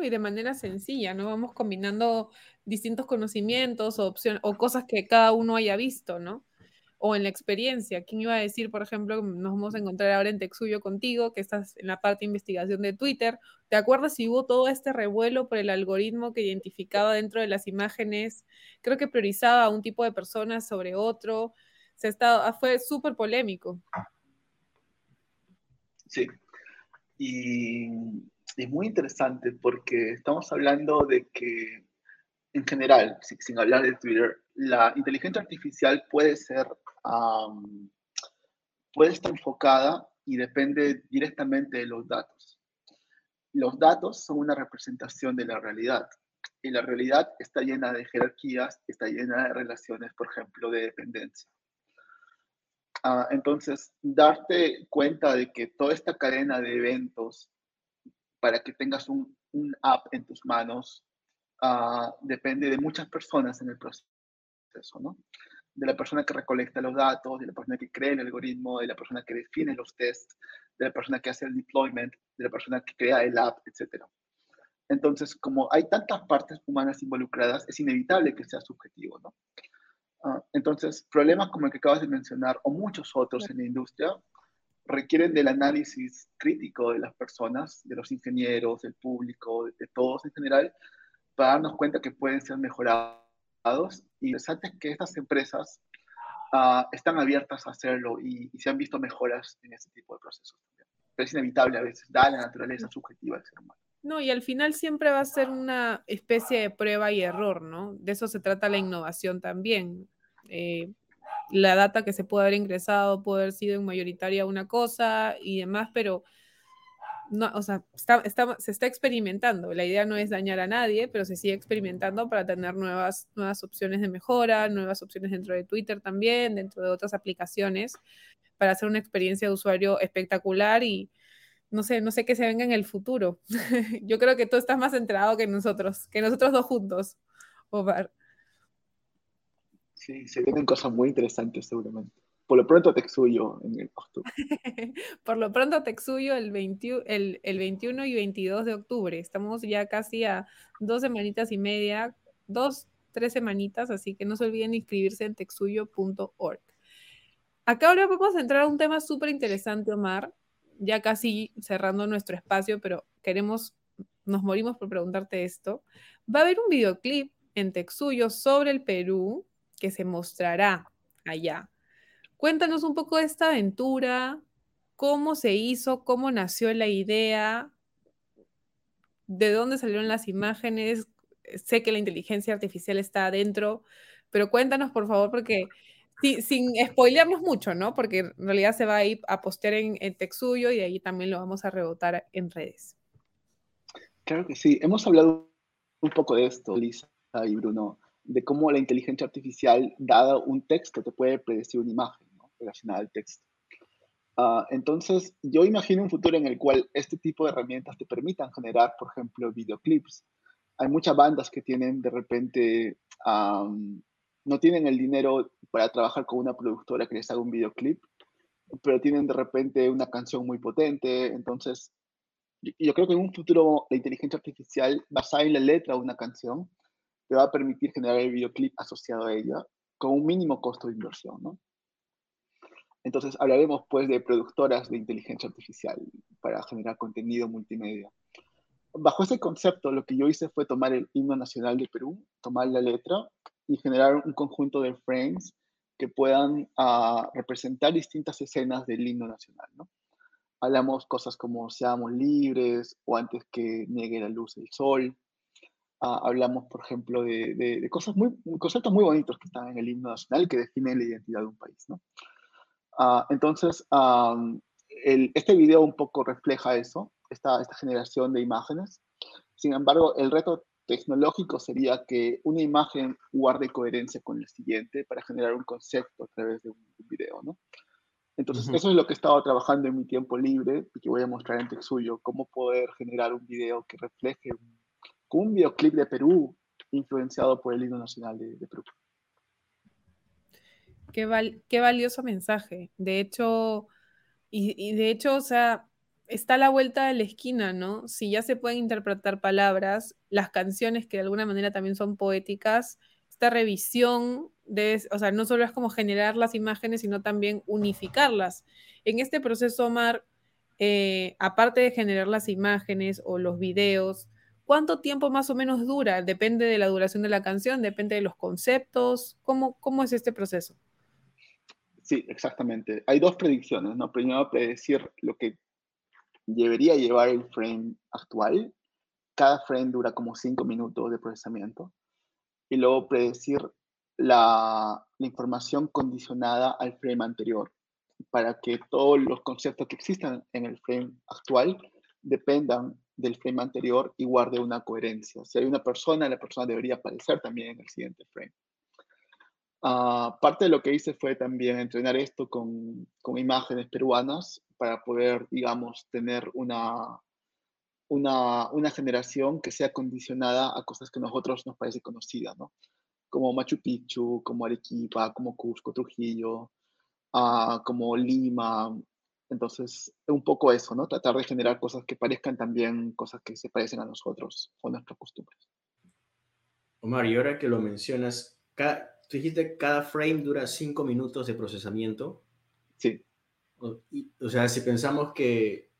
Speaker 2: Y de manera sencilla, ¿no? Vamos combinando distintos conocimientos o opciones o cosas que cada uno haya visto, ¿no? O en la experiencia. ¿Quién iba a decir, por ejemplo, nos vamos a encontrar ahora en Texuyo contigo, que estás en la parte de investigación de Twitter? ¿Te acuerdas si hubo todo este revuelo por el algoritmo que identificaba dentro de las imágenes? Creo que priorizaba a un tipo de personas sobre otro. Se está, fue súper polémico.
Speaker 3: Sí. Y es muy interesante porque estamos hablando de que, en general, sin, hablar de Twitter, la inteligencia artificial puede ser, puede estar enfocada y depende directamente de los datos. Los datos son una representación de la realidad y la realidad está llena de jerarquías, está llena de relaciones, por ejemplo, de dependencia. Ah, entonces, darte cuenta de que toda esta cadena de eventos para que tengas un, un app en tus manos ah, depende de muchas personas en el proceso, ¿no? De la persona que recolecta los datos, de la persona que crea el algoritmo, de la persona que define los tests, de la persona que hace el deployment, de la persona que crea el app, etc. Entonces, como hay tantas partes humanas involucradas, es inevitable que sea subjetivo, ¿no? Ah, entonces, problemas como el que acabas de mencionar o muchos otros en la industria requieren del análisis crítico de las personas, de los ingenieros, del público, de, todos en general, para darnos cuenta que pueden ser mejorados. Y es antes que estas empresas uh, están abiertas a hacerlo y, se han visto mejoras en ese tipo de procesos. Pero es inevitable a veces, da la naturaleza subjetiva del ser humano.
Speaker 2: No, y al final siempre va a ser una especie de prueba y error, ¿no? De eso se trata la innovación también. Eh, la data que se puede haber ingresado puede haber sido en mayoritaria una cosa y demás, pero no, o sea, se está experimentando. La idea no es dañar a nadie, pero se sigue experimentando para tener nuevas, nuevas opciones de mejora, nuevas opciones dentro de Twitter también, dentro de otras aplicaciones, para hacer una experiencia de usuario espectacular y no sé, no sé qué se venga en el futuro. Yo creo que tú estás más enterado que nosotros, que nosotros dos juntos, Omar.
Speaker 3: Sí, se vienen cosas muy interesantes seguramente. Por lo pronto Texuyo en el octubre.
Speaker 2: Por lo pronto Texuyo el, el, el 21 y 22 de octubre. Estamos ya casi a dos semanitas y media, dos, tres semanitas, así que no se olviden inscribirse en texuyo.org. Acá ahora vamos a entrar a un tema súper interesante, Omar, ya casi cerrando nuestro espacio, pero queremos, nos morimos por preguntarte esto. Va a haber un videoclip en Texuyo sobre el Perú que se mostrará allá. Cuéntanos un poco de esta aventura, cómo se hizo, cómo nació la idea, de dónde salieron las imágenes. Sé que la inteligencia artificial está adentro, pero cuéntanos por favor, porque sin spoilearnos mucho, ¿no? Porque en realidad se va a ir a postear en, en Texuyo y ahí también lo vamos a rebotar en redes.
Speaker 3: Claro que sí. Hemos hablado un poco de esto, Lisa y Bruno, de cómo la inteligencia artificial, dado un texto, te puede predecir una imagen ¿no? relacionada al texto. Uh, entonces, yo imagino un futuro en el cual este tipo de herramientas te permitan generar, por ejemplo, videoclips. Hay muchas bandas que tienen de repente no tienen el dinero para trabajar con una productora que les haga un videoclip, pero tienen de repente una canción muy potente. Entonces, yo creo que en un futuro la inteligencia artificial basada en la letra de una canción te va a permitir generar el videoclip asociado a ella con un mínimo costo de inversión, ¿no? Entonces hablaremos pues de productoras de inteligencia artificial para generar contenido multimedia. Bajo ese concepto, lo que yo hice fue tomar el himno nacional de Perú, tomar la letra y generar un conjunto de frames que puedan uh, representar distintas escenas del himno nacional. ¿no? Hablamos cosas como seamos libres o antes que niegue la luz el sol. Uh, hablamos, por ejemplo, de, de, de, cosas muy, conceptos muy bonitos que están en el himno nacional que definen la identidad de un país. ¿no? Uh, entonces, um, el, este video un poco refleja eso, esta, esta generación de imágenes. Sin embargo, el reto tecnológico sería que una imagen guarde coherencia con el siguiente para generar un concepto a través de un, video, ¿no? Entonces, uh -huh. eso es lo que he estado trabajando en mi tiempo libre y que voy a mostrar en Texuyo, cómo poder generar un video que refleje un, un de Perú influenciado por el himno nacional de, Perú.
Speaker 2: Qué, val qué, valioso mensaje. De hecho, y, y de hecho, o sea, está a la vuelta de la esquina, ¿no? Si ya se pueden interpretar palabras, las canciones que de alguna manera también son poéticas, esta revisión de, o sea, no solo es como generar las imágenes, sino también unificarlas. En este proceso, Omar, eh, aparte de generar las imágenes o los videos, ¿cuánto tiempo más o menos dura? Depende de la duración de la canción, depende de los conceptos. ¿Cómo, cómo es este proceso?
Speaker 3: Sí, exactamente. Hay dos predicciones, ¿no? Primero, predecir lo que debería llevar el frame actual. Cada frame dura como 5 minutos de procesamiento. Y luego predecir la, la, información condicionada al frame anterior para que todos los conceptos que existan en el frame actual dependan del frame anterior y guarde una coherencia. Si hay una persona, la persona debería aparecer también en el siguiente frame. Uh, parte de lo que hice fue también entrenar esto con, con imágenes peruanas para poder, digamos, tener una, una, una, generación que sea condicionada a cosas que a nosotros nos parece conocida, ¿no? Como Machu Picchu, como Arequipa, como Cusco, Trujillo, uh, como Lima. Entonces, un poco eso, ¿no? Tratar de generar cosas que parezcan también cosas que se parecen a nosotros o nuestras costumbres.
Speaker 1: Omar, y ahora que lo mencionas, cada, tú dijiste que cada frame dura cinco minutos de procesamiento.
Speaker 3: Sí.
Speaker 1: O, y, o, sea, si pensamos que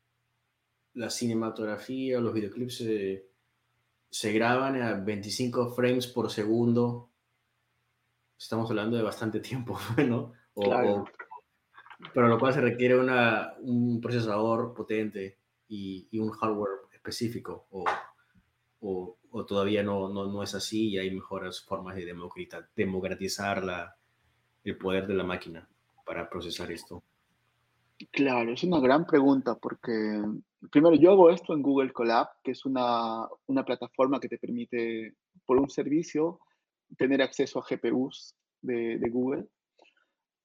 Speaker 1: la cinematografía o los videoclips se, se graban a 25 frames por segundo, estamos hablando de bastante tiempo, ¿no? O,
Speaker 3: claro.
Speaker 1: o, pero lo cual se requiere una, un procesador potente y, y un hardware específico, o, o, o todavía no, no, no, es así y hay mejores formas de democratizar la, el poder de la máquina para procesar esto?
Speaker 3: Claro, es una gran pregunta porque primero yo hago esto en Google Colab, que es una, una plataforma que te permite, por un servicio, tener acceso a GPUs de, de Google.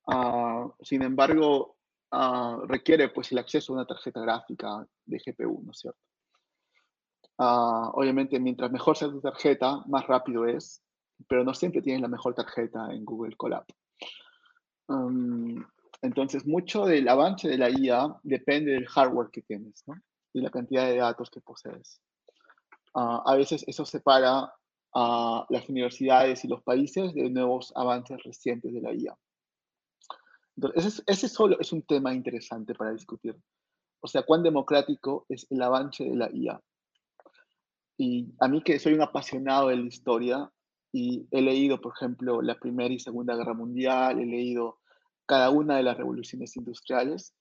Speaker 3: Uh, sin embargo, uh, requiere pues el acceso a una tarjeta gráfica de GPU, ¿no es cierto? Uh, obviamente, mientras mejor sea tu tarjeta, más rápido es, pero no siempre tienes la mejor tarjeta en Google Colab. Entonces, mucho del avance de la IA depende del hardware que tienes ¿no? y la cantidad de datos que posees. A veces eso separa a las universidades y los países de nuevos avances recientes de la IA. Entonces, ese, ese solo es un tema interesante para discutir. O sea, cuán democrático es el avance de la IA. Y a mí que soy un apasionado de la historia y he leído, por ejemplo, la Primera y Segunda Guerra Mundial, he leído cada una de las revoluciones industriales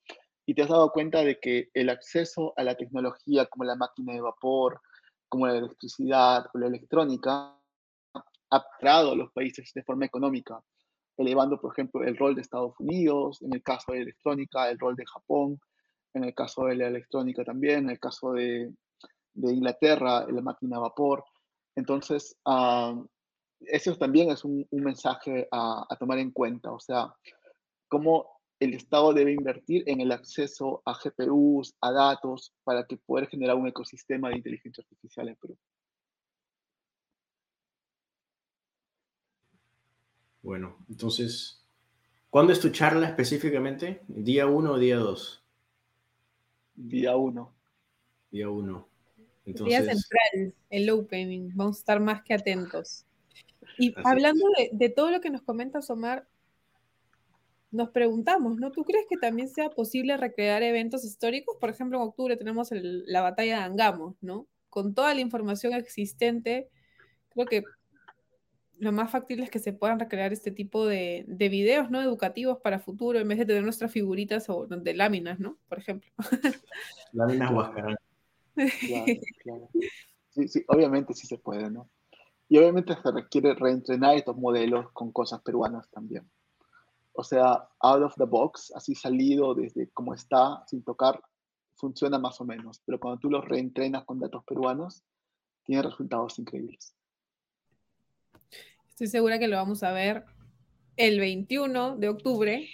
Speaker 3: y te has dado cuenta de que el acceso a la tecnología como la máquina de vapor, como la electricidad o la electrónica, ha creado a los países de forma económica, elevando, por ejemplo, el rol de Estados Unidos, en el caso de electrónica, el rol de Japón, en el caso de la electrónica también, en el caso de, de Inglaterra, la máquina a vapor. Entonces, uh, eso también es un, mensaje a, a, tomar en cuenta, o sea, cómo el Estado debe invertir en el acceso a GPUs, a datos, para que poder generar un ecosistema de inteligencia artificial en Perú.
Speaker 1: Bueno, entonces, ¿cuándo es tu charla específicamente? ¿Día 1 o día 2?
Speaker 3: Día 1.
Speaker 1: Día 1.
Speaker 2: Entonces... Día central, el opening. Vamos a estar más que atentos. Y Así hablando de, de, todo lo que nos comentas, Omar, nos preguntamos, ¿no? ¿Tú crees que también sea posible recrear eventos históricos? Por ejemplo, en octubre tenemos el, la batalla de Angamos, ¿no? Con toda la información existente, creo que lo más factible es que se puedan recrear este tipo de, de, videos no educativos para futuro en vez de tener nuestras figuritas o de láminas, ¿no? Por ejemplo.
Speaker 1: Láminas Huascarán.
Speaker 3: Claro, claro. Sí, sí, obviamente sí se puede, ¿no? Y obviamente se requiere reentrenar estos modelos con cosas peruanas también. O sea, out of the box, así salido desde como está, sin tocar, funciona más o menos. Pero cuando tú los reentrenas con datos peruanos, tiene resultados increíbles.
Speaker 2: Estoy segura que lo vamos a ver el 21 de octubre,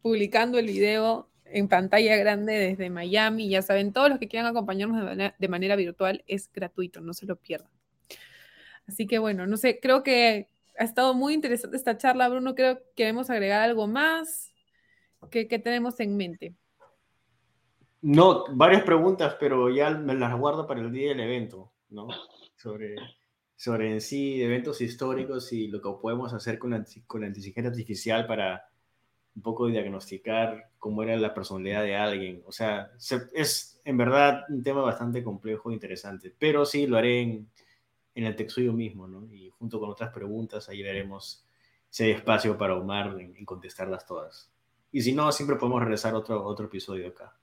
Speaker 2: publicando el video en pantalla grande desde Miami. Ya saben, todos los que quieran acompañarnos de manera, virtual es gratuito, no se lo pierdan. Así que bueno, no sé, creo que ha estado muy interesante esta charla, Bruno. Creo que queremos agregar algo más. ¿Qué, qué tenemos en mente?
Speaker 1: No, varias preguntas, pero ya me las guardo para el día del evento, ¿no? Sobre sobre en sí eventos históricos y lo que podemos hacer con la, con la inteligencia artificial para un poco diagnosticar cómo era la personalidad de alguien. O sea, es en verdad un tema bastante complejo e interesante, pero sí lo haré en, en el texto mismo, ¿no? Y junto con otras preguntas, ahí veremos si hay espacio para Omar en, contestarlas todas. Y si no, siempre podemos regresar otro, otro episodio acá.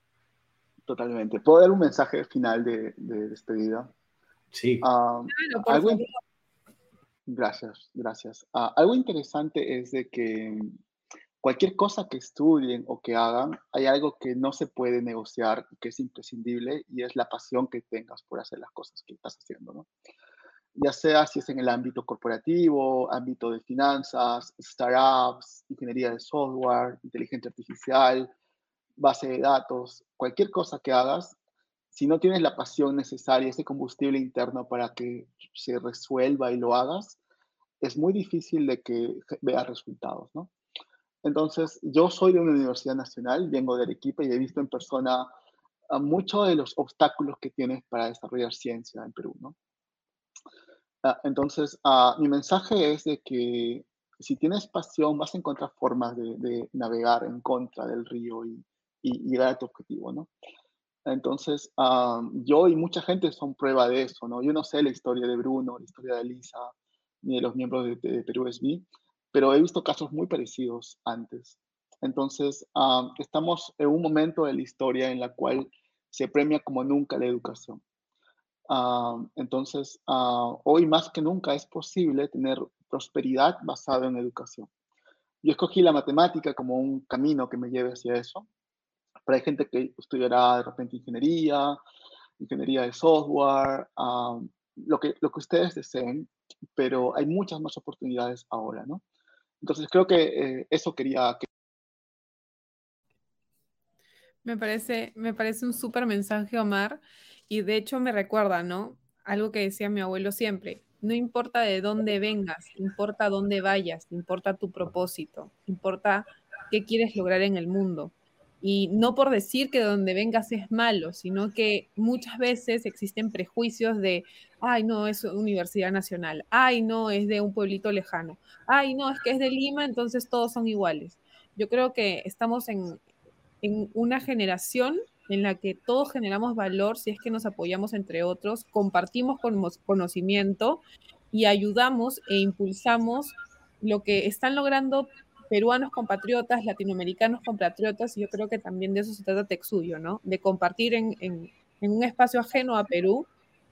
Speaker 3: Totalmente. ¿Puedo dar un mensaje final de, de despedida?
Speaker 1: Sí.
Speaker 3: Uh, claro, algo, gracias, gracias. Uh, algo interesante es de que cualquier cosa que estudien o que hagan, hay algo que no se puede negociar, que es imprescindible, y es la pasión que tengas por hacer las cosas que estás haciendo, ¿no? Ya sea si es en el ámbito corporativo, ámbito de finanzas, startups, ingeniería de software, inteligencia artificial, base de datos, cualquier cosa que hagas, si no tienes la pasión necesaria, ese combustible interno para que se resuelva y lo hagas, es muy difícil de que veas resultados, ¿no? Entonces, yo soy de una universidad nacional, vengo de Arequipa y he visto en persona muchos de los obstáculos que tienes para desarrollar ciencia en Perú, ¿no? Ah, entonces, uh, mi mensaje es de que si tienes pasión, vas a encontrar formas de, de navegar en contra del río y, y, llegar a tu objetivo, ¿no? Entonces, um, yo y mucha gente son prueba de eso, ¿no? Yo no sé la historia de Bruno, la historia de Elisa, ni de los miembros de, de Perú SB, pero he visto casos muy parecidos antes. Entonces, um, estamos en un momento de la historia en la cual se premia como nunca la educación. Um, entonces, hoy más que nunca es posible tener prosperidad basada en educación. Yo escogí la matemática como un camino que me lleve hacia eso, pero hay gente que estudiará de repente ingeniería, ingeniería de software, lo, que, lo que ustedes deseen, pero hay muchas más oportunidades ahora, ¿no? Entonces creo que eh, eso quería que...
Speaker 2: Me parece, me parece un súper mensaje, Omar, y de hecho me recuerda, ¿no? Algo que decía mi abuelo siempre, no importa de dónde vengas, importa dónde vayas, importa tu propósito, importa qué quieres lograr en el mundo. Y no por decir que de donde vengas es malo, sino que muchas veces existen prejuicios de, ay, no, es Universidad Nacional, ay, no, es de un pueblito lejano, ay, no, es que es de Lima, entonces todos son iguales. Yo creo que estamos en, en una generación en la que todos generamos valor si es que nos apoyamos entre otros, compartimos conocimiento y ayudamos e impulsamos lo que están logrando peruanos compatriotas, latinoamericanos compatriotas, y yo creo que también de eso se trata Texuyo, ¿no? De compartir en, un espacio ajeno a Perú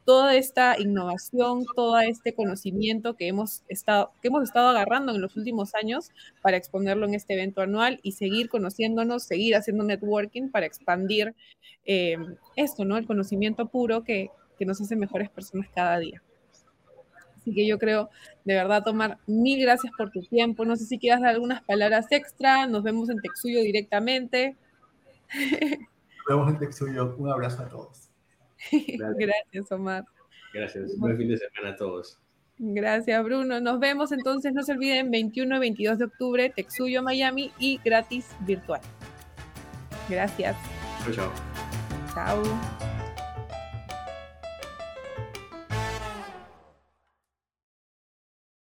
Speaker 2: toda esta innovación, todo este conocimiento que hemos, estado, que hemos estado agarrando en los últimos años para exponerlo en este evento anual y seguir conociéndonos, seguir haciendo networking para expandir eh, esto, ¿no? El conocimiento puro que, que nos hace mejores personas cada día. Así que yo creo, de verdad, Tomar, mil gracias por tu tiempo. No sé si quieras dar algunas palabras extra. Nos vemos en Texuyo directamente.
Speaker 4: Nos vemos en Texuyo. Un abrazo a todos.
Speaker 2: Gracias. Omar.
Speaker 1: Gracias. Buen fin de semana a todos.
Speaker 2: Gracias, Bruno. Nos vemos entonces, no se olviden, 21 y 22 de octubre, Texuyo, Miami y gratis virtual. Gracias.
Speaker 1: Chao, chao.
Speaker 2: Chao.